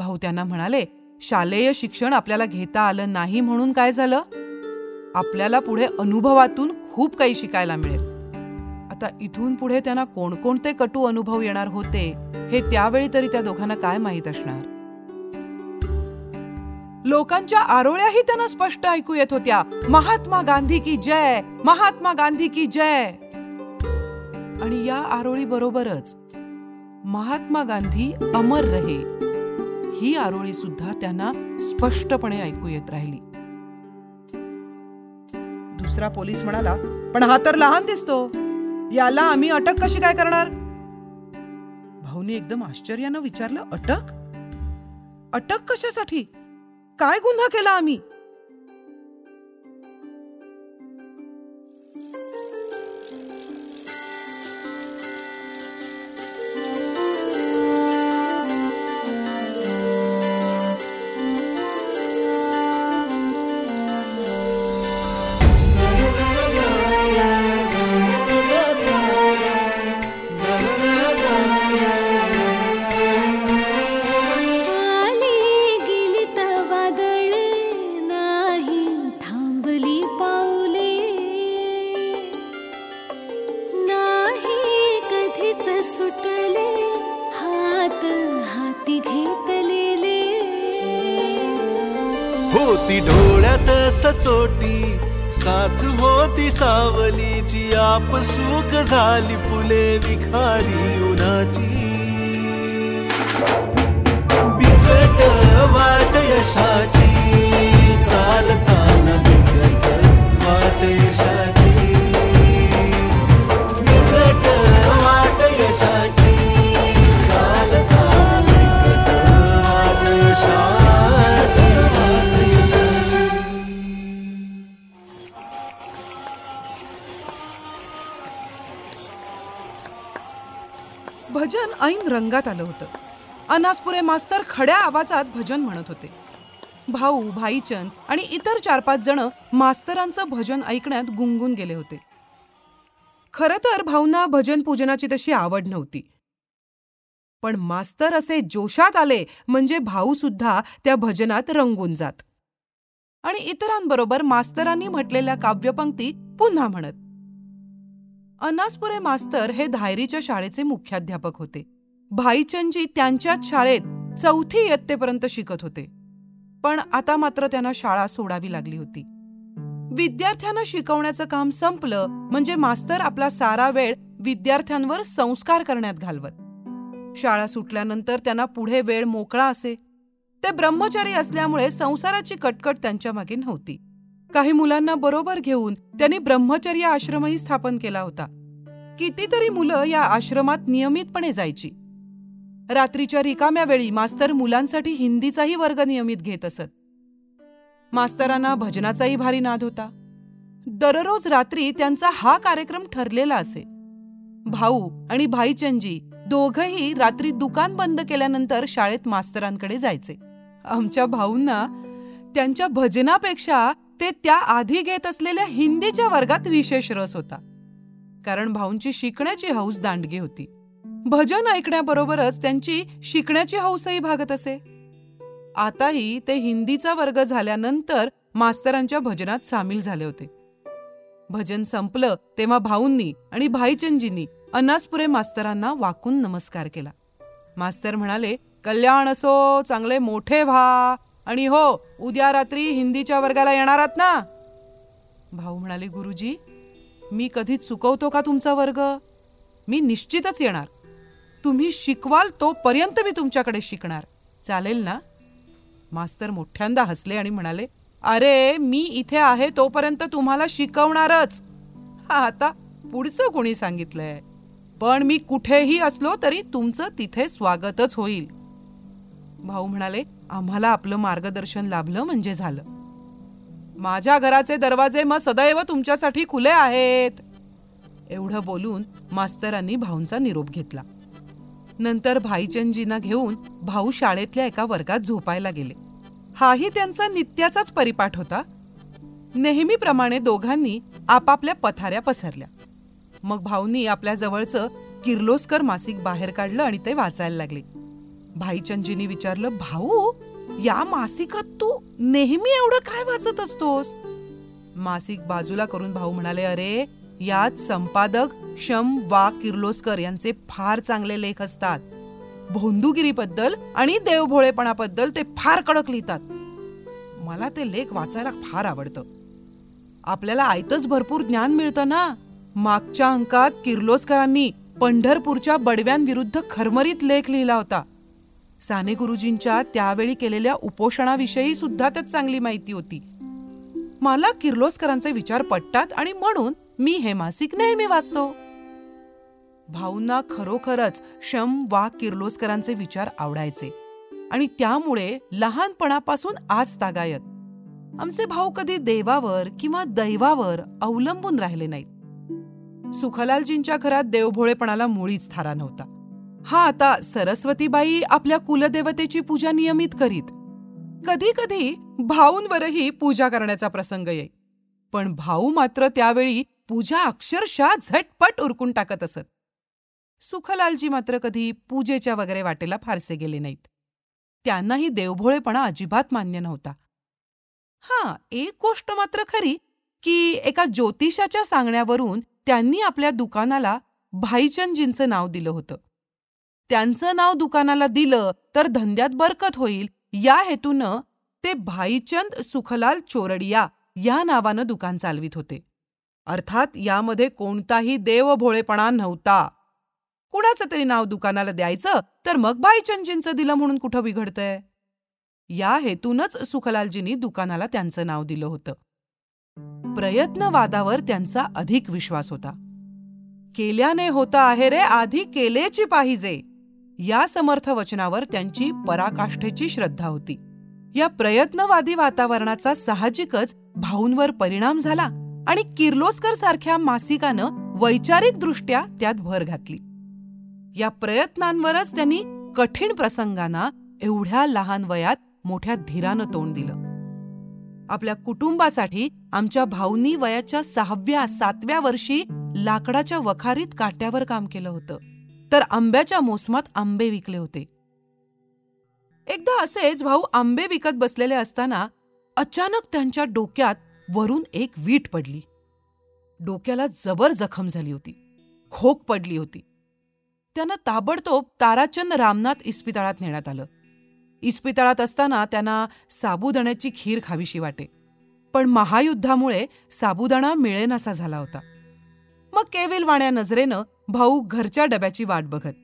भाऊ त्यांना म्हणाले शालेय शिक्षण आपल्याला घेता आलं नाही म्हणून काय झालं? आपल्याला पुढे अनुभवातून खूप काही शिकायला मिळेल. आता इथून पुढे त्यांना कोणकोणते कटू अनुभव येणार होते हे त्यावेळी तरी त्या दोघांना काय माहीत असणार? लोकांच्या आरोळ्याही त्यांना स्पष्ट ऐकू येत होत्या. महात्मा गांधी की जय महात्मा गांधी की जय. आणि या आरोळी बरोबरच महात्मा गांधी अमर रहे. ही आरोळी सुद्धा त्यांना स्पष्टपणे ऐकू येत राहिली. दुसरा पोलीस म्हणाला पण हा तर लहान दिसतो. याला आम्ही अटक कशी काय करणार? भाऊनी एकदम आश्चर्यानं विचारलं अटक? अटक कशासाठी? काय गुन्हा केला आम्ही? चोटी साथ होती सावलीची आप सुख झाली फुले विखारी उन्हाची. बिकट वाट यशाची रंगात आलं होतं. अनासपुरे मास्तर खड्या आवाजात भजन म्हणत होते. भाऊ भाईचंद आणि इतर चार पाच जण मास्तरांचं भजन ऐकण्यात गुंगून गेले होते. खरं तर भाऊंना भजन पूजनाची तशी आवड नव्हती. पण मास्तर असे जोशात आले म्हणजे भाऊ सुद्धा त्या भजनात रंगून जात. आणि इतरांबरोबर मास्तरांनी म्हटलेल्या काव्यपंक्ती पुन्हा म्हणत. अनासपुरे मास्तर हे धायरीच्या शाळेचे मुख्याध्यापक होते. भाईचंदजी त्यांच्याच शाळेत चौथी इयत्तेपर्यंत शिकत होते. पण आता मात्र त्यांना शाळा सोडावी लागली होती. विद्यार्थ्यांना शिकवण्याचं काम संपलं म्हणजे मास्तर आपला सारा वेळ विद्यार्थ्यांवर संस्कार करण्यात घालवत. शाळा सुटल्यानंतर त्यांना पुढे वेळ मोकळा असे. ते ब्रह्मचारी असल्यामुळे संसाराची कटकट त्यांच्या मागे नव्हती. काही मुलांना बरोबर घेऊन त्यांनी ब्रह्मचर्य आश्रमही स्थापन केला होता. कितीतरी मुलं या आश्रमात नियमितपणे जायची. रात्रीच्या रिकाम्या वेळी मास्तर मुलांसाठी हिंदीचाही वर्ग नियमित घेत असत. मास्तरांना भजनाचाही भारी नाद होता. दररोज रात्री त्यांचा हा कार्यक्रम ठरलेला असे. भाऊ आणि भाईचंदजी दोघही रात्री दुकान बंद केल्यानंतर शाळेत मास्तरांकडे जायचे. आमच्या भाऊंना त्यांच्या भजनापेक्षा ते त्या आधी घेत असलेल्या हिंदीच्या वर्गात विशेष रस होता. कारण भाऊंची शिकण्याची हौस दांडगी होती. भजन ऐकण्याबरोबरच त्यांची शिकण्याची हौसही भागत असे. आताही ते हिंदीचा वर्ग झाल्यानंतर मास्तरांच्या भजनात सामील झाले होते. भजन संपलं तेव्हा भाऊंनी आणि भाईचंदजींनी अनासपुरे मास्तरांना वाकून नमस्कार केला. मास्तर म्हणाले कल्याण असो चांगले मोठे व्हा. आणि हो उद्या रात्री हिंदीच्या वर्गाला येणार आहात ना. भाऊ म्हणाले गुरुजी मी कधी चुकवतो का तुमचा वर्ग? मी निश्चितच येणार. तुम्ही शिकवाल तोपर्यंत मी तुमच्याकडे शिकणार. चालेल ना? मास्तर मोठ्यांदा हसले आणि म्हणाले अरे मी इथे आहे तोपर्यंत तुम्हाला शिकवणारच. हा आता पुढचं कोणी सांगितलंय? पण मी कुठेही असलो तरी तुमचं तिथे स्वागतच होईल. भाऊ म्हणाले आम्हाला आपलं मार्गदर्शन लाभलं म्हणजे झालं. माझ्या घराचे दरवाजे मग सदैव तुमच्यासाठी खुले आहेत. एवढं बोलून मास्तरांनी भाऊंचा निरोप घेतला. नंतर भाईचंदजींना घेऊन भाऊ शाळेतल्या एका वर्गात झोपायला गेले. हाही त्यांचा नित्याचाच परिपाठ होता. नेहमीप्रमाणे दोघांनी आपापल्या पथाऱ्या पसरल्या. मग भाऊंनी आपल्या जवळचं किर्लोस्कर मासिक बाहेर काढलं आणि ते वाचायला लागले. भाईचंदजींनी विचारलं भाऊ या मासिकात तू नेहमी एवढं काय वाचत असतोस? मासिक बाजूला करून भाऊ म्हणाले अरे यात संपादक शम वा किर्लोस्कर यांचे फार चांगले लेख असतात. भोंदूगिरीबद्दल आणि देवभोळेपणाबद्दल ते फार कडक लिहितात. मला ते लेख वाचायला फार आवडतं. आपल्याला आयतच भरपूर ज्ञान मिळतं ना? मागच्या अंकात किर्लोस्करांनी पंढरपूरच्या बडव्यांविरुद्ध खरमरीत लेख लिहिला होता. साने गुरुजींच्या त्यावेळी केलेल्या उपोषणाविषयी सुद्धा त्यात चांगली माहिती होती. मला किर्लोस्करांचे विचार पटतात आणि म्हणून मी हे मासिक नेहमी वाचतो. भाऊंना खरोखरच शम वा किर्लोस्करांचे विचार आवडायचे. आणि त्यामुळे लहानपणापासून आज तागायत. आमचे भाऊ कधी देवावर किंवा दैवावर अवलंबून राहिले नाहीत. सुखलालजींच्या घरात देवभोळेपणाला मुळीच थारा नव्हता. हा आता सरस्वतीबाई आपल्या कुलदेवतेची पूजा नियमित करीत. कधी कधी भाऊंवरही पूजा करण्याचा प्रसंग येई. पण भाऊ मात्र त्यावेळी पूजा अक्षरशः झटपट उरकून टाकत असत. सुखलालजी मात्र कधी पूजेच्या वगैरे वाटेला फारसे गेले नाहीत. त्यांनाही देवभोळेपणा अजिबात मान्य नव्हता. हा एक गोष्ट मात्र खरी की एका ज्योतिषाच्या सांगण्यावरून त्यांनी आपल्या दुकानाला भाईचंदजींचं नाव दिलं होतं. त्यांचं नाव दुकानाला दिलं तर धंद्यात बरकत होईल. या हेतूनं ते भाईचंद सुखलाल चोरडिया या नावानं दुकान चालवित होते. अर्थात यामध्ये कोणताही देवभोळेपणा नव्हता. कुणाचं तरी नाव दुकानाला द्यायचं तर मग भाईचंदजींचं दिलं म्हणून कुठं बिघडतंय? या हेतूनच सुखलालजींनी दुकानाला त्यांचं नाव दिलं होतं. प्रयत्नवादावर त्यांचा अधिक विश्वास होता. केल्याने होता आहे रे आधी केलेची पाहिजे. या समर्थ वचनावर त्यांची पराकाष्ठेची श्रद्धा होती. या प्रयत्नवादी वातावरणाचा साहजिकच भाऊंवर परिणाम झाला. आणि किर्लोस्कर सारख्या मासिकानं वैचारिक दृष्ट्या त्यात भर घातली. या प्रयत्नांवरच त्यांनी कठीण प्रसंगांना एवढ्या लहान वयात मोठ्या धीरानं तोंड दिलं. आपल्या कुटुंबासाठी आमच्या भाऊंनी वयाच्या सहाव्या सातव्या वर्षी लाकडाच्या वखारीत काट्यावर काम केलं होतं. तर आंब्याच्या मोसमात आंबे विकले होते. एकदा असेच भाऊ आंबे विकत बसलेले असताना अचानक त्यांच्या डोक्यात वरून एक वीट पडली. डोक्याला जबर जखम झाली होती. खोक पडली होती. त्यांना ताबडतोब ताराचंद रामनाथ इस्पितळात नेण्यात आलं. इस्पितळात असताना त्यांना साबुदाण्याची खीर खावीशी वाटे. पण महायुद्धामुळे साबुदाणा मिळेनासा झाला होता. मग केविलवाण्या नजरेनं भाऊ घरच्या डब्याची वाट बघत.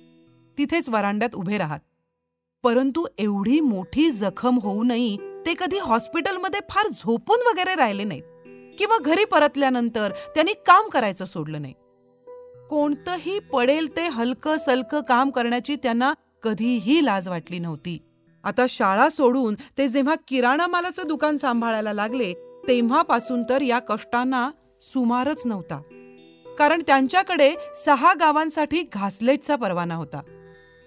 तिथेच वरांड्यात उभे राहत. परंतु एवढी मोठी जखम होऊनही ते कधी हॉस्पिटलमध्ये फार झोपून वगैरे राहिले नाहीत. किंवा घरी परतल्यानंतर त्यांनी काम करायचं सोडलं नाही. कोणतंही पडेल ते हलकं सलकं काम करण्याची त्यांना कधीही लाज वाटली नव्हती. आता शाळा सोडून ते जेव्हा किराणा मालाचं दुकान सांभाळायला लागले तेव्हापासून तर या कष्टांना सुमारच नव्हता. कारण त्यांच्याकडे सहा गावांसाठी घासलेटचा परवाना होता.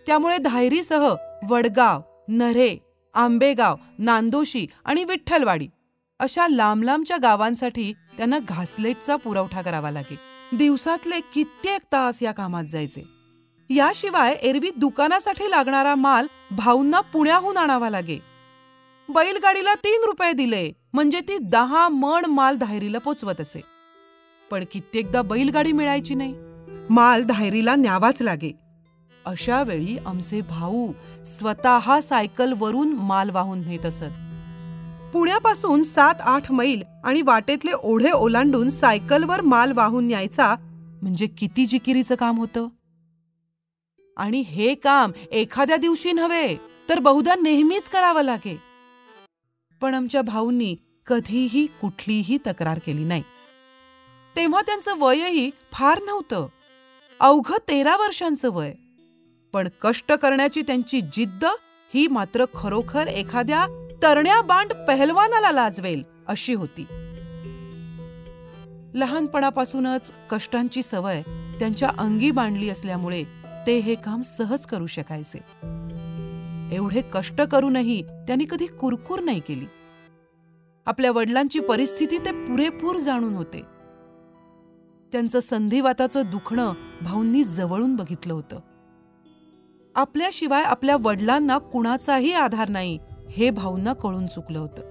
त्यामुळे धायरीसह वडगाव नरे आंबेगाव नांदोशी आणि विठ्ठलवाडी अशा लांब लांबच्या गावांसाठी त्यांना घासलेटचा पुरवठा करावा लागे दिवसातले कित्येक तास या कामात जायचे. याशिवाय एरवी दुकानासाठी लागणारा माल भाऊंना पुण्याहून आणावा लागे बैलगाडीला तीन रुपये दिले म्हणजे ती दहा मण माल धायरीला पोचवत असे. पण कित्येकदा बैलगाडी मिळायची नाही. माल धायरीला न्यावाच लागे अशा वेळी आमचे भाऊ स्वतः सायकलवरून माल वाहून नेत असत. पुण्यापासून सात आठ मैल आणि वाटेतले ओढे ओलांडून सायकलवर माल वाहून न्यायचा म्हणजे किती जिकिरीचं काम होतं? आणि हे काम एखाद्या दिवशी नव्हे तर बहुधा नेहमीच करावं लागे. पण आमच्या भाऊंनी कधीही कुठलीही तक्रार केली नाही. तेव्हा त्यांचं वयही फार नव्हतं. अवघं तेरा वर्षांचं वय. पण कष्ट करण्याची त्यांची जिद्द ही मात्र खरोखर एखाद्या तरण्या बांड पहलवानाला लाजवेल अशी होती. लहानपणापासूनच कष्टांची सवय त्यांच्या अंगी बांधली असल्यामुळे ते हे काम सहज करू शकायचे. एवढे कष्ट करूनही त्यांनी कधी कुरकुर नाही केली. आपल्या वडिलांची परिस्थिती ते पुरेपूर जाणून होते. त्यांचं संधिवाताचं दुखणं भाऊंनी जवळून बघितलं होतं. आपल्याशिवाय आपल्या वडिलांना कुणाचाही आधार नाही हे भाऊंना कळून चुकलं होतं.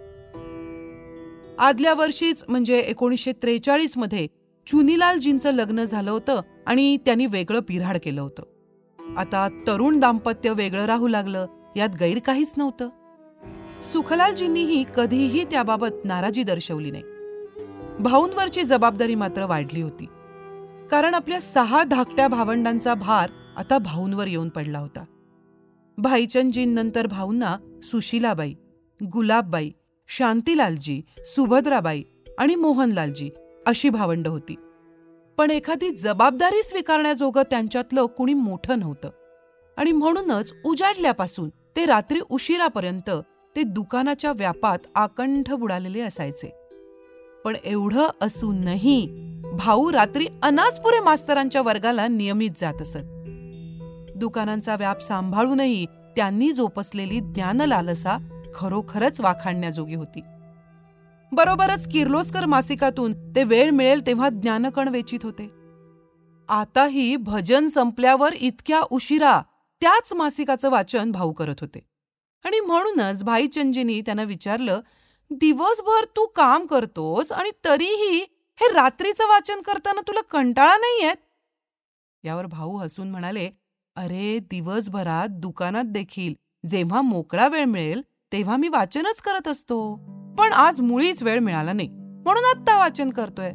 आदल्या वर्षीच म्हणजे एकोणीसशे त्रेचाळीसमध्ये चुनीलालजींचं लग्न झालं होतं आणि त्यांनी वेगळं पिऱ्हाड केलं होतं. आता तरुण दाम्पत्य वेगळं राहू लागलं यात गैर काहीच नव्हतं. सुखलालजींनीही कधीही त्याबाबत नाराजी दर्शवली नाही. भाऊंवरची जबाबदारी मात्र वाढली होती. कारण आपल्या सहा धाकट्या भावंडांचा भार आता भाऊंवर येऊन पडला होता. भाईचंदजींनंतर भाऊंना सुशीलाबाई गुलाबबाई शांतीलालजी सुभद्राबाई आणि मोहनलालजी अशी भावंड होती. पण एखादी जबाबदारी स्वीकारण्याजोगं त्यांच्यातलं कुणी मोठं नव्हतं. आणि म्हणूनच उजाडल्यापासून ते रात्री उशिरापर्यंत ते दुकानाच्या व्यापात आकंठ बुडालेले असायचे. पण एवढं असूनही भाऊ रात्री अनासपुरे मास्तरांच्या वर्गाला नियमित जात असत. दुकानांचा व्याप सांभाळूनही त्यांनी जोपसलेली ज्ञानलालसा खरोखरच वाखाणण्याजोगी होती. बरोबरच किर्लोस्कर मासिकातून ते वेळ मिळेल तेव्हा ज्ञानकण वेचित होते. आताही भजन संपल्यावर इतक्या उशिरा त्याच मासिकाचं वाचन भाऊ करत होते. आणि म्हणूनच भाईचंदजींनी त्यांना विचारलं दिवसभर तू काम करतोस आणि तरीही हे रात्रीचं वाचन करताना तुला कंटाळा नाही येत यावर भाऊ हसून म्हणाले अरे दिवसभरात दुकानात देखील जेव्हा मोकळा वेळ मिळेल तेव्हा मी वाचनच करत असतो. पण आज मुळीच वेळ मिळाला नाही. म्हणून आत्ता वाचन करतोय.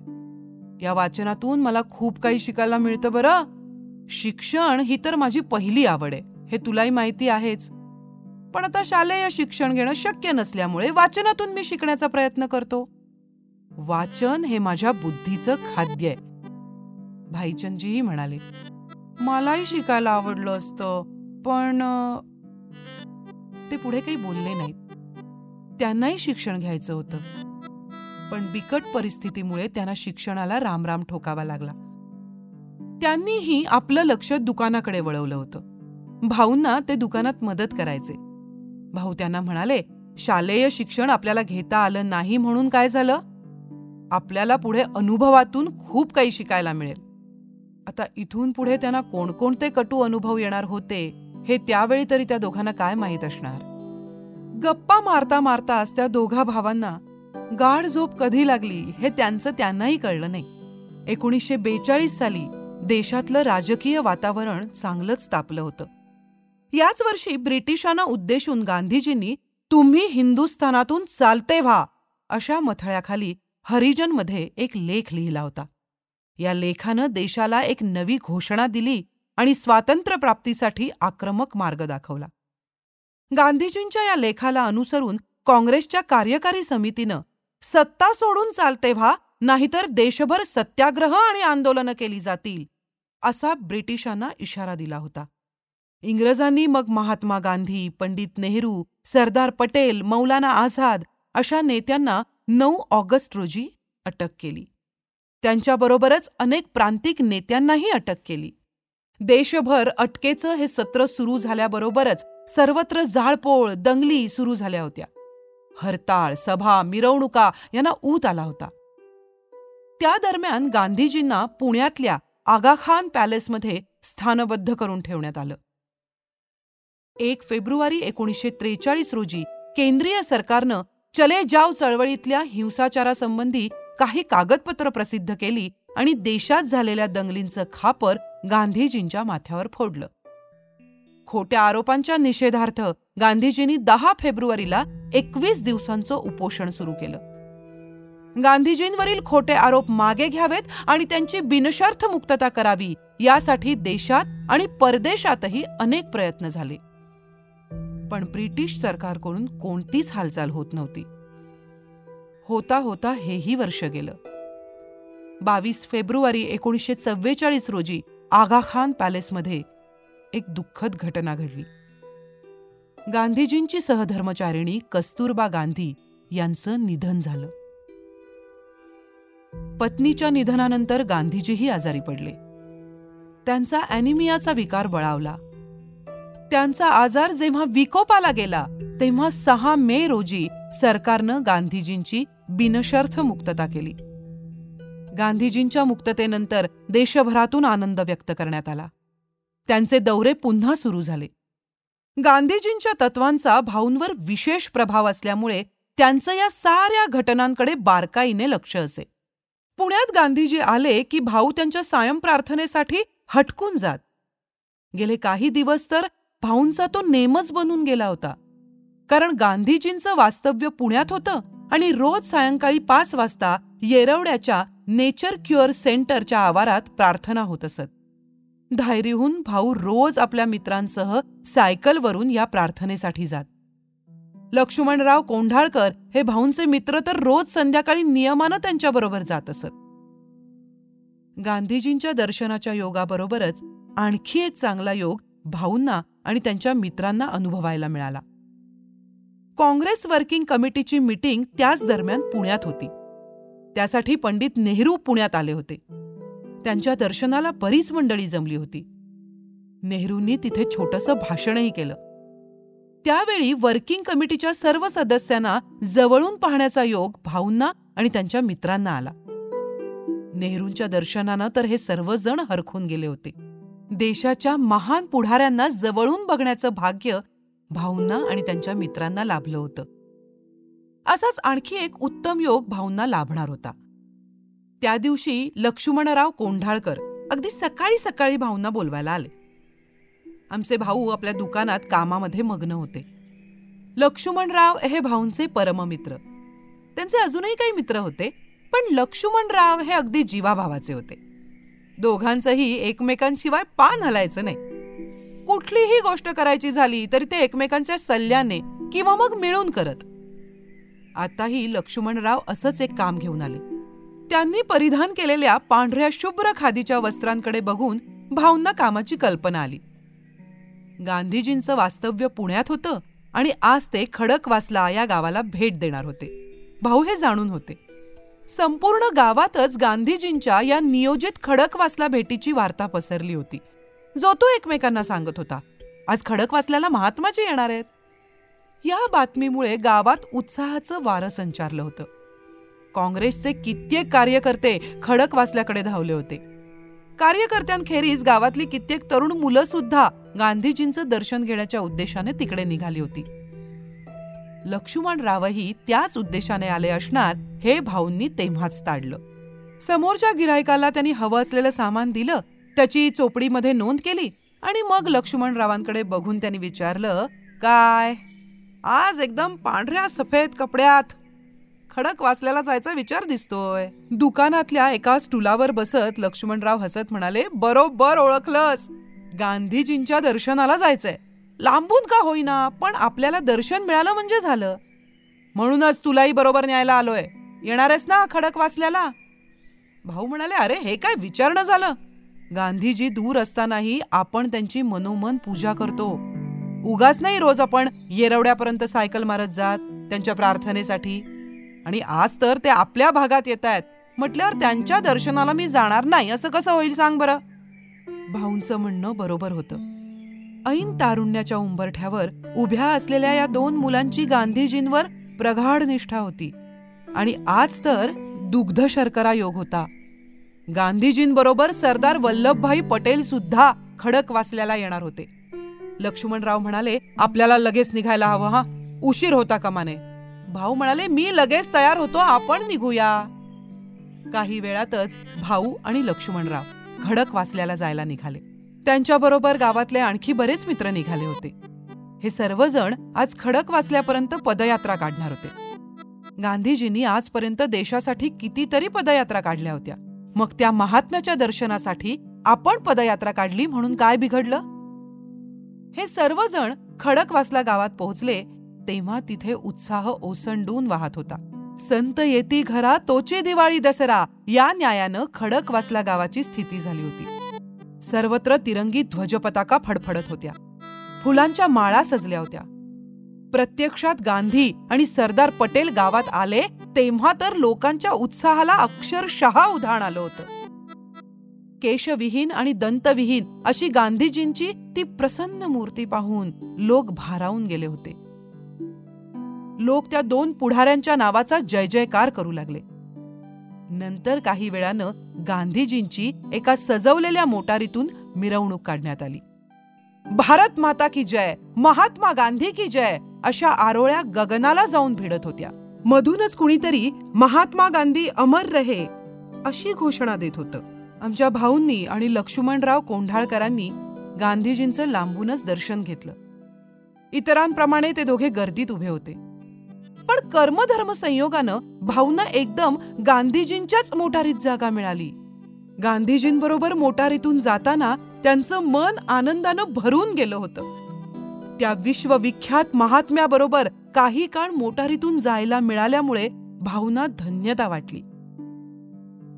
या वाचनातून मला खूप काही शिकायला मिळतं बरं. शिक्षण ही तर माझी पहिली आवड आहे. हे तुलाही माहिती आहेच. पण आता शालेय शिक्षण घेणं शक्य नसल्यामुळे वाचनातून मी शिकण्याचा प्रयत्न करतो. वाचन हे माझ्या बुद्धीचं खाद्य आहे. भाईचंदजीही म्हणाले मलाही शिकायला आवडलं असतं पण ते पुढे काही बोलले नाहीत. त्यांनाही शिक्षण घ्यायचं होतं. पण बिकट परिस्थितीमुळे त्यांना शिक्षणाला रामराम ठोकावा लागला. त्यांनीही आपलं लक्ष दुकानाकडे वळवलं होतं. भाऊंना ते दुकानात मदत करायचे. भाऊ त्यांना म्हणाले शालेय शिक्षण आपल्याला घेता आलं नाही म्हणून काय झालं? आपल्याला पुढे अनुभवातून खूप काही शिकायला मिळेल. आता इथून पुढे त्यांना कोणकोणते कटू अनुभव येणार होते हे त्यावेळी तरी त्या दोघांना काय माहीत असणार? गप्पा मारता मारताच त्या दोघा भावांना गाढ झोप कधी लागली हे त्यांचं त्यांनाही कळलं नाही. एकोणीसशे बेचाळीस साली देशातलं राजकीय वातावरण चांगलंच तापलं होतं. याच वर्षी ब्रिटिशांना उद्देशून गांधीजींनी तुम्ही हिंदुस्थानातून चालते व्हा अशा मथळ्याखाली हरिजनमध्ये एक लेख लिहिला होता. या लेखानं देशाला एक नवी घोषणा दिली आणि स्वातंत्र्य प्राप्तीसाठी आक्रमक मार्ग दाखवला. गांधीजींच्या या लेखाला अनुसरून काँग्रेसच्या कार्यकारी समितीनं सत्ता सोडून चालते व्हा नाहीतर देशभर सत्याग्रह आणि आंदोलनं केली जातील असा ब्रिटिशांना इशारा दिला होता. इंग्रजांनी मग महात्मा गांधी पंडित नेहरू सरदार पटेल मौलाना आझाद अशा नेत्यांना नऊ ऑगस्ट रोजी अटक केली. त्यांच्याबरोबरच अनेक प्रांतिक नेत्यांनाही अटक केली. देशभर अटकेचं हे सत्र सुरू झाल्याबरोबरच सर्वत्र जाळपोळ दंगली सुरू झाल्या होत्या. हरताळ सभा मिरवणुका यांना ऊत आला होता. त्या दरम्यान गांधीजींना पुण्यातल्या आगाखान पॅलेसमध्ये स्थानबद्ध करून ठेवण्यात आलं. एक फेब्रुवारी एकोणीसशे त्रेचाळीस रोजी केंद्रीय सरकारनं चले जाव चळवळीतल्या हिंसाचारासंबंधी काही कागदपत्र प्रसिद्ध केली आणि देशात झालेल्या दंगलींचं खापर गांधीजींच्या माथ्यावर फोडलं. खोट्या आरोपांच्या निषेधार्थ गांधीजींनी दहा फेब्रुवारीला एकवीस दिवसांचं उपोषण सुरू केलं. गांधीजींवरील खोटे आरोप मागे घ्यावेत आणि त्यांची बिनशर्थ मुक्तता करावी यासाठी देशात आणि परदेशातही अनेक प्रयत्न झाले. पण ब्रिटिश सरकारकडून कोणतीच हालचाल होत नव्हती. होता होता हेही वर्ष गेलं. बावीस फेब्रुवारी एकोणीसशे चव्वेचाळीस रोजी आगाखान पॅलेसमध्ये एक दुःखद घटना घडली. गांधीजींची सहधर्मचारिणी कस्तुरबा गांधी यांचं निधन झालं. पत्नीच्या निधनानंतर गांधीजीही आजारी पडले. त्यांचा अॅनिमियाचा विकार बळावला. त्यांचा आजार जेव्हा विकोपाला गेला तेव्हा सहा मे रोजी सरकारनं गांधीजींची बिनशर्थ मुक्तता केली. गांधीजींच्या मुक्ततेनंतर देशभरातून आनंद व्यक्त करण्यात आला. त्यांचे दौरे पुन्हा सुरू झाले. गांधीजींच्या तत्वांचा भाऊंवर विशेष प्रभाव असल्यामुळे त्यांचं या साऱ्या घटनांकडे बारकाईने लक्ष असे. पुण्यात गांधीजी आले की भाऊ त्यांच्या सायं प्रार्थनेसाठी हटकून जात. गेले काही दिवस तर भाऊंचा तो नेमच बनून गेला होता. कारण गांधीजींचं वास्तव्य पुण्यात होतं आणि रोज सायंकाळी पाच वाजता येरवड्याच्या नेचर क्युअर सेंटरच्या आवारात प्रार्थना होत असत. धायरीहून भाऊ रोज आपल्या मित्रांसह सायकलवरून या प्रार्थनेसाठी जात. लक्ष्मणराव कोंढाळकर हे भाऊंचे मित्र तर रोज संध्याकाळी नियमानं त्यांच्याबरोबर जात असत. गांधीजींच्या दर्शनाच्या योगाबरोबरच आणखी एक चांगला योग भाऊंना आणि त्यांच्या मित्रांना अनुभवायला मिळाला. काँग्रेस वर्किंग कमिटीची मीटिंग त्याच दरम्यान पुण्यात होती. त्यासाठी पंडित नेहरू पुण्यात आले होते. त्यांच्या दर्शनाला बरीच मंडळी जमली होती. नेहरूंनी तिथे छोटंसं भाषणही केलं. त्यावेळी वर्किंग कमिटीच्या सर्व सदस्यांना जवळून पाहण्याचा योग भाऊंना आणि त्यांच्या मित्रांना आला. नेहरूंच्या दर्शनानं तर हे सर्वजण हरखून गेले होते. देशाच्या महान पुढाऱ्यांना जवळून बघण्याचं भाग्य भाऊंना आणि त्यांच्या मित्रांना लाभलं होतं. असाच आणखी एक उत्तम योग भाऊंना लाभणार होता. त्या दिवशी लक्ष्मणराव कोंढाळकर अगदी सकाळी सकाळी भाऊंना बोलवायला आले. आमचे भाऊ आपल्या दुकानात कामामध्ये मग्न होते. लक्ष्मणराव हे भाऊंचे परममित्र. त्यांचे अजूनही काही मित्र होते पण लक्ष्मणराव हे अगदी जीवाभावाचे होते. दोघांचंही एकमेकांशिवाय पान हलायचं नाही. कुठलीही गोष्ट करायची झाली तरी ते एकमेकांच्या सल्ल्याने किंवा मग मिळून करत. आताही लक्ष्मणराव असंच एक काम घेऊन आले. त्यांनी परिधान केलेल्या पांढऱ्या शुभ्र खादीच्या वस्त्रांकडे बघून भाऊंना कामाची कल्पना आली. गांधीजींचं वास्तव्य पुण्यात होतं आणि आज ते खडकवासला या गावाला भेट देणार होते. भाऊ हे जाणून होते. संपूर्ण गावातच गांधीजींच्या या नियोजित खडकवासला भेटीची वार्ता पसरली होती. जो तो एकमेकांना सांगत होता. आज खडक वाचल्याला महात्माजी येणार आहेत. या बातमीमुळे गावात उत्साहाचं वारं संचारलं होतं. काँग्रेसचे कित्येक कार्यकर्ते खडक वाचल्याकडे धावले होते. कार्यकर्त्यांखेरीज गावातली कित्येक तरुण मुलं सुद्धा गांधीजींचं दर्शन घेण्याच्या उद्देशाने तिकडे निघाली होती. लक्ष्मणरावही त्याच उद्देशाने आले असणार हे भाऊंनी तेव्हाच ताडलं. समोरच्या गिरायकाला त्यांनी हवं असलेलं सामान दिलं त्याची चोपडीमध्ये नोंद केली आणि मग लक्ष्मणरावांकडे बघून त्यांनी विचारलं काय? आज एकदम पांढऱ्या सफेद कपड्यात खडक वाचल्याला जायचा विचार दिसतोय. दुकानातल्या एका स्टुलावर बसत लक्ष्मणराव हसत म्हणाले बरोबर ओळखलंस. गांधीजींच्या दर्शनाला जायचंय. लांबून का होईना पण आपल्याला दर्शन मिळालं म्हणजे झालं. म्हणूनच तुलाही बरोबर न्यायला आलोय. येणारेस ना खडक वाचल्याला भाऊ म्हणाले अरे हे काय विचारणं झालं? गांधीजी दूर असतानाही आपण त्यांची मनोमन पूजा करतो. उगाच नाही रोज आपण येरवड्यापर्यंत सायकल मारत जात त्यांच्या प्रार्थनेसाठी. आणि आज तर ते आपल्या भागात येत आहेत. म्हटल्यावर त्यांच्या दर्शनाला मी जाणार नाही असं कसं होईल सांग बरं? भाऊंचं म्हणणं बरोबर होतं. ऐन तारुण्याच्या उंबरठ्यावर उभ्या असलेल्या या दोन मुलांची गांधीजींवर प्रगाढ निष्ठा होती. आणि आज तर दुग्ध शर्करा योग होता. गांधीजींबरोबर सरदार वल्लभभाई पटेल सुद्धा खडक वाचल्याला येणार होते. लक्ष्मणराव म्हणाले आपल्याला लगेच निघायला हवं हा? उशीर होता कमाने भाऊ म्हणाले मी लगेच तयार होतो आपण निघूया. काही वेळातच भाऊ आणि लक्ष्मणराव खडक वाचल्याला जायला निघाले. त्यांच्याबरोबर गावातले आणखी बरेच मित्र निघाले होते. हे सर्वजण आज खडक वाचल्यापर्यंत पदयात्रा काढणार होते. गांधीजींनी आजपर्यंत देशासाठी कितीतरी पदयात्रा काढल्या होत्या. मग त्या महात्म्याच्या दर्शनासाठी आपण पदयात्रा काढली म्हणून काय बिघडलं? हे सर्वजण खडकवासला गावात पोहोचले तेव्हा तिथे उत्साह ओसंडून वाहत होता. संत येती घरा तोचे दिवाळी दसरा या न्यायानं खडकवासला गावाची स्थिती झाली होती. सर्वत्र तिरंगी ध्वजपताका फडफडत होत्या. फुलांच्या माळा सजल्या होत्या. प्रत्यक्षात गांधी आणि सरदार पटेल गावात आले तेव्हा तर लोकांच्या उत्साहाला अक्षरशः उधाण आलं होतं. केशविहीन आणि दंतविहीन अशी गांधीजींची ती प्रसन्न मूर्ती पाहून लोक भारावून गेले होते. लोक त्या दोन पुढाऱ्यांच्या नावाचा जय जयकार करू लागले. नंतर काही वेळानं गांधीजींची एका सजवलेल्या मोटारीतून मिरवणूक काढण्यात आली. भारत माता की जय महात्मा गांधी की जय अशा आरोळ्या गगनाला जाऊन भिडत होत्या. मधूनच कुणीतरी महात्मा गांधी अमर रहे अशी घोषणा देत होतं. आमच्या भाऊंनी आणि लक्ष्मणराव कोंढाळकरांनी गांधीजींचं लांबूनच दर्शन घेतलं. इतरांप्रमाणे ते दोघे गर्दीत उभे होते. पण कर्मधर्म संयोगानं भाऊंना एकदम गांधीजींच्याच मोटारीत जागा मिळाली. गांधीजींबरोबर मोटारीतून जाताना त्यांचं मन आनंदानं भरून गेलं होतं. त्या विश्वविख्यात महात्म्याबरोबर काही काळ मोटारीतून जायला मिळाल्यामुळे भाऊना धन्यता वाटली.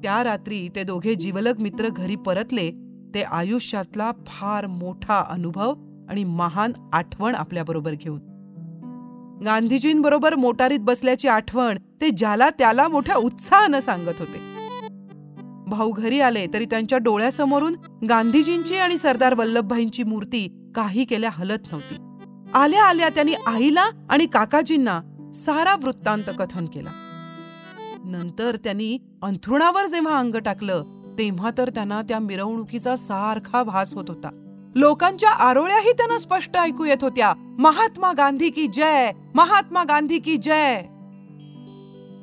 त्या रात्री ते दोघे जीवलग मित्र घरी परतले ते आयुष्यातला फार मोठा अनुभव आणि महान आठवण आपल्याबरोबर घेऊन. गांधीजींबरोबर मोटारीत बसल्याची आठवण ते ज्याला त्याला मोठ्या उत्साहानं सांगत होते. भाऊ घरी आले तरी त्यांच्या डोळ्यासमोरून गांधीजींची आणि सरदार वल्लभभाईंची मूर्ती काही केल्या हलत नव्हती. आल्या आल्या त्यांनी आईला आणि काकाजींना सारा वृत्तांत कथन केला. नंतर त्यांनी अंथरुणावर जेव्हा अंग टाकलं तेव्हा तर त्यांना त्या मिरवणुकीचा सारखा भास होत होता. लोकांच्या आरोळ्याही त्यांना स्पष्ट ऐकू येत होत्या. महात्मा गांधी की जय महात्मा गांधी की जय.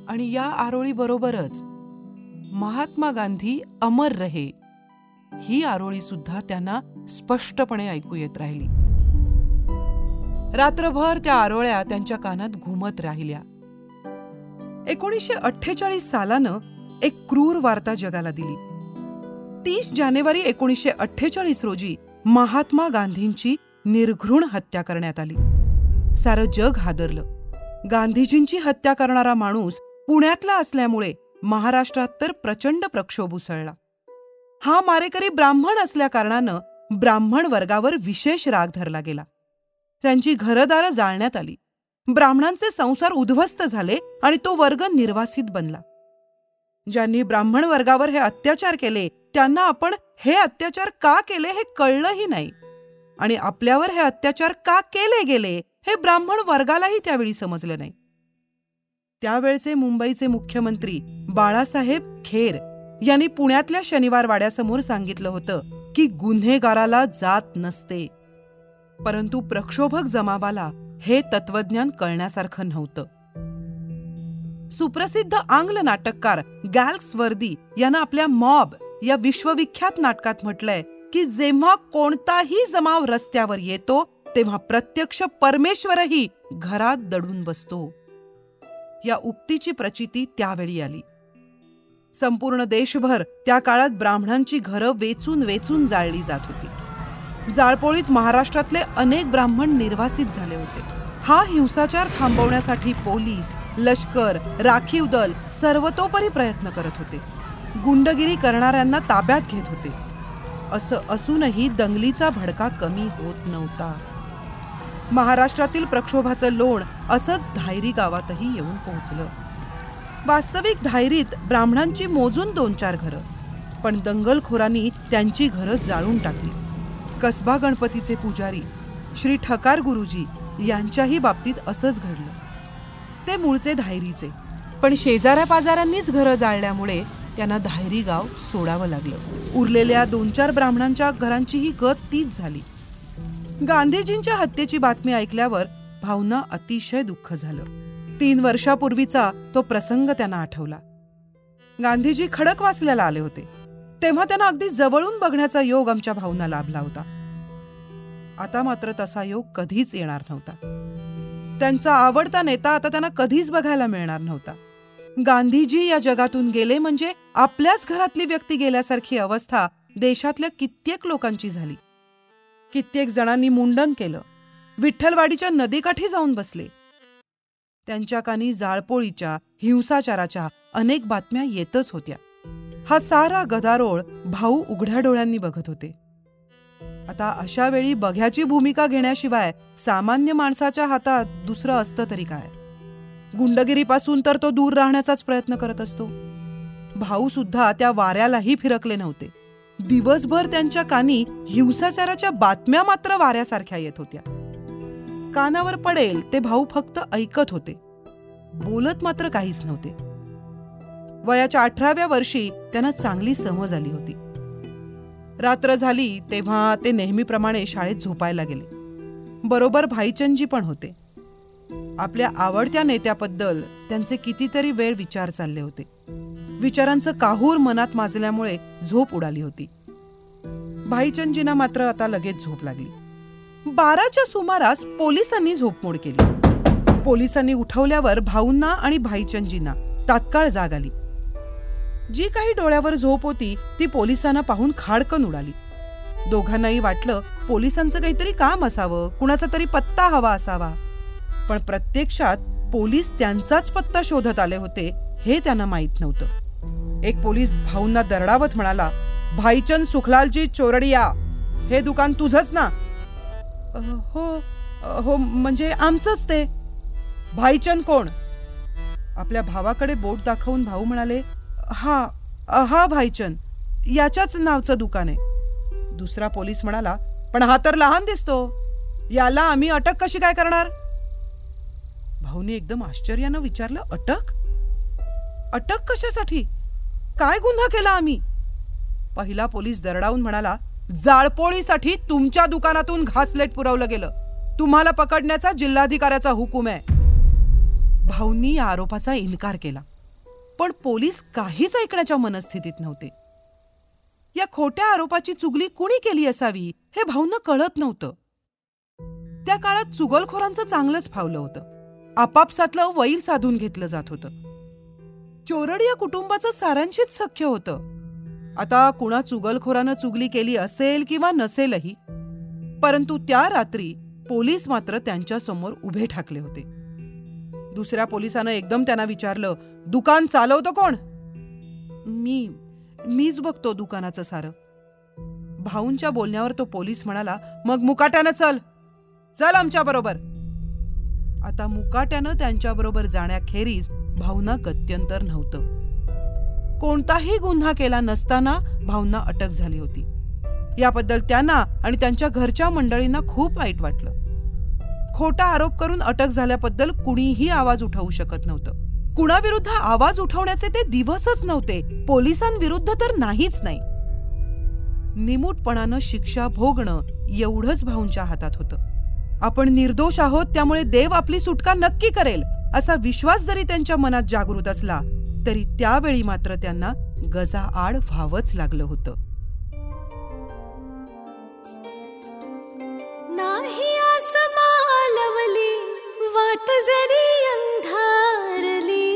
आणि या आरोळी बरोबरच महात्मा गांधी अमर रहे. ही आरोळी सुद्धा त्यांना स्पष्टपणे ऐकू येत राहिली. रात्रभर त्या आरोळ्या त्यांच्या कानात घुमत राहिल्या. एकोणीसशे अठ्ठेचाळीस सालानं एक क्रूर वार्ता जगाला दिली. तीस जानेवारी एकोणीसशे अठ्ठेचाळीस रोजी महात्मा गांधींची निर्घृण हत्या करण्यात आली. सारं जग हादरलं. गांधीजींची हत्या करणारा माणूस पुण्यातला असल्यामुळे महाराष्ट्रात तर प्रचंड प्रक्षोभ उसळला. हा मारेकरी ब्राह्मण असल्याकारणानं ब्राह्मण वर्गावर विशेष राग धरला गेला. त्यांची घरदारं जाळण्यात आली. ब्राह्मणांचे संसार उद्ध्वस्त झाले आणि तो वर्ग निर्वासित बनला. ज्यांनी ब्राह्मण वर्गावर हे अत्याचार केले त्यांना आपण हे अत्याचार का केले हे कळलंही नाही. आणि आपल्यावर हे अत्याचार का केले गेले हे ब्राह्मण वर्गालाही त्यावेळी समजलं नाही. त्यावेळचे मुंबईचे मुख्यमंत्री बाळासाहेब खेर यांनी पुण्यातल्या शनिवार वाड्यासमोर सांगितलं होतं की गुन्हेगाराला जात नसते. परंतु प्रक्षोभक जमावाला हे तत्वज्ञान कळण्यासारखं नव्हतं. सुप्रसिद्ध आंग्ल नाटककार गॅल्क्स वर्दी यानं आपल्या मॉब या विश्वविख्यात नाटकात म्हटलंय की जेव्हा कोणताही जमाव रस्त्यावर येतो तेव्हा प्रत्यक्ष परमेश्वरही घरात दडून बसतो. या उक्तीची प्रचिती त्यावेळी आली. संपूर्ण देशभर त्या काळात ब्राह्मणांची घरं वेचून वेचून जाळली जात होती. जाळपोळीत महाराष्ट्रातले अनेक ब्राह्मण निर्वासित झाले होते. हा हिंसाचार थांबवण्यासाठी पोलीस लष्कर राखीव दल सर्वतोपरी प्रयत्न करत होते. गुंडगिरी करणाऱ्यांना ताब्यात घेत होते. असं असूनही दंगलीचा भडका कमी होत नव्हता. महाराष्ट्रातील प्रक्षोभाचं लोण असंच धायरी गावातही येऊन पोहोचलं. वास्तविक धायरीत ब्राह्मणांची मोजून दोन चार घरं. पण दंगलखोरांनी त्यांची घरं जाळून टाकली. कसबा गणपतीचे पुजारी श्री ठकार गुरुजी यांच्याही बाबतीत असंच घडलं. ते मूळचे धायरीचे पण शेजाऱ्या पाजाऱ्यांनीच घरं जाळल्यामुळे त्यांना धायरी गाव सोडावं लागलं. उरलेल्या दोन चार ब्राह्मणांच्या घरांचीही गत तीच झाली. गांधीजींच्या हत्येची बातमी ऐकल्यावर भावना अतिशय दुःख झालं. तीन वर्षापूर्वीचा तो प्रसंग त्यांना आठवला. गांधीजी खडकवासल्याला आले होते. तेव्हा त्यांना अगदी जवळून बघण्याचा योग आमच्या भाऊना लाभला होता. आता मात्र तसा योग कधीच येणार नव्हता. त्यांचा आवडता नेता आता त्यांना कधीच बघायला मिळणार नव्हता. गांधीजी या जगातून गेले म्हणजे आपल्याच घरातली व्यक्ती गेल्यासारखी अवस्था देशातल्या कित्येक लोकांची झाली. कित्येक जणांनी मुंडन केलं. विठ्ठलवाडीच्या नदीकाठी जाऊन बसले. त्यांच्या कानी जाळपोळीच्या हिंसाचाराच्या अनेक बातम्या येतच होत्या. हा सारा गदारोळ भाऊ उघड्या डोळ्यांनी बघत होते. आता अशा वेळी बघ्याची भूमिका घेण्याशिवाय सामान्य माणसाच्या हातात दुसरं असतं तरी काय? गुंडगिरीपासून तर तो दूर राहण्याचाच प्रयत्न करत असतो. भाऊ सुद्धा त्या वाऱ्यालाही फिरकले नव्हते. दिवसभर त्यांच्या कानी हिंसाचाराच्या बातम्या मात्र वाऱ्यासारख्या येत होत्या. कानावर पडेल ते भाऊ फक्त ऐकत होते. बोलत मात्र काहीच नव्हते. वयाच्या अठराव्या वर्षी त्यांना चांगली समज आली होती. रात्र झाली तेव्हा ते नेहमीप्रमाणे शाळेत झोपायला गेले. बरोबर भाईचंदजी पण होते. आपल्या आवडत्या नेत्याबद्दल त्यांचे कितीतरी वेळ विचार चालले होते. विचारांचं काहूर मनात माजल्यामुळे झोप उडाली होती. भाईचंदजींना मात्र आता लगेच झोप लागली. बाराच्या सुमारास पोलिसांनी झोपमोड केली. पोलिसांनी उठवल्यावर भाऊंना आणि भाईचंदजींना तात्काळ जाग आली. जी काही डोळ्यावर झोप होती ती पोलिसांना पाहून खाडकन उडाली. दोघांनाही वाटलं पोलिसांचं काहीतरी काम असावं कुणाचा तरी पत्ता हवा असावा. पण प्रत्यक्षात पोलीस त्यांचाच पत्ता शोधत आले होते हे त्यांना माहीत नव्हतं. एक पोलीस भाऊंना दरडावत म्हणाला भाईचंद सुखलालजी चोरडिया हे दुकान तुझंच ना हो हो म्हणजे आमचंच ते. भाईचंद कोण? आपल्या भावाकडे बोट दाखवून भाऊ म्हणाले हा हा भाईचंद. याच्याच नावचं दुकान आहे. दुसरा पोलीस म्हणाला पण हा तर लहान दिसतो. याला आम्ही अटक कशी काय करणार? भाऊने एकदम आश्चर्यानं विचारलं अटक? अटक कशासाठी? काय गुन्हा केला आम्ही? पहिला पोलीस दरडावून म्हणाला जाळपोळीसाठी तुमच्या दुकानातून घासलेट पुरवलं गेलं. तुम्हाला पकडण्याचा जिल्हाधिकाऱ्याचा हुकूम आहे. भाऊंनी या आरोपाचा इन्कार केला. पण पोलीस काहीच ऐकण्याच्या मनस्थितीत नव्हते. या खोट्या आरोपाची चुगली कुणी केली असावी हे भाऊंना कळत नव्हतं. त्या काळात चुगलखोरांचं चांगलंच फावलं होतं. आपापसातलं वैर साधून घेतलं जात होतं. चोरड या कुटुंबाचं सारांशीच सख्य होतं. आता कुणा चुगलखोरानं चुगली केली असेल किंवा नसेलही परंतु त्या रात्री पोलीस मात्र त्यांच्यासमोर उभे ठाकले होते. दुसऱ्या पोलिसानं एकदम त्यांना विचारलं दुकान चालवतो कोण? मी मीच बघतो दुकानाचं सारं. भाऊंच्या बोलण्यावर तो पोलीस म्हणाला मग मुकाट्यानं चल चल आमच्या बरोबर. आता मुकाट्यानं त्यांच्याबरोबर जाण्याखेरीज भाऊंना गत्यंतर नव्हतं. कोणताही गुन्हा केला नसताना भाऊंना अटक झाली होती. याबद्दल त्यांना आणि त्यांच्या घरच्या मंडळींना खूप वाईट वाटलं. खोटा आरोप करून अटक झाल्याबद्दल कुणीही आवाज उठवू शकत नव्हतं. कुणाविरुद्ध आवाज उठवण्याचे ते दिवसच नव्हते. पोलिसांविरुद्ध तर नाहीच नाही. निमूटपणानं शिक्षा भोगणं एवढंच भाऊंच्या हातात होतं. आपण निर्दोष आहोत त्यामुळे देव आपली सुटका नक्की करेल असा विश्वास जरी त्यांच्या मनात जागृत असला तरी त्यावेळी मात्र त्यांना गजाआड व्हावंच लागलं होतं. नाही मालवली वाट जरी अंधारली.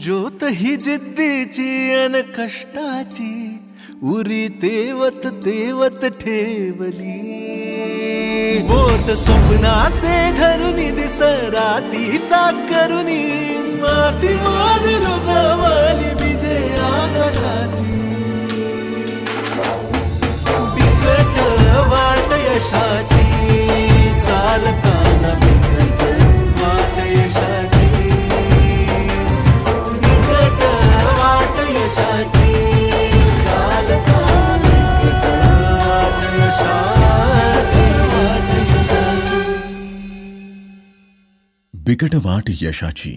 ज्योत ही जिद्दीची अन कष्टाची उरी तेवत तेवत ठेवली. बोट स्वप्नाचे धरुनी दिसरातीचा करुनी माती मादिरू जवाली विजय आकाशाची बिकट वाट यशाची चालताना बिकट वाट यशाची बिकट वाट यशाची चालताना बिकट वाट यशाची वाट यशाची बिकट वाट यशाची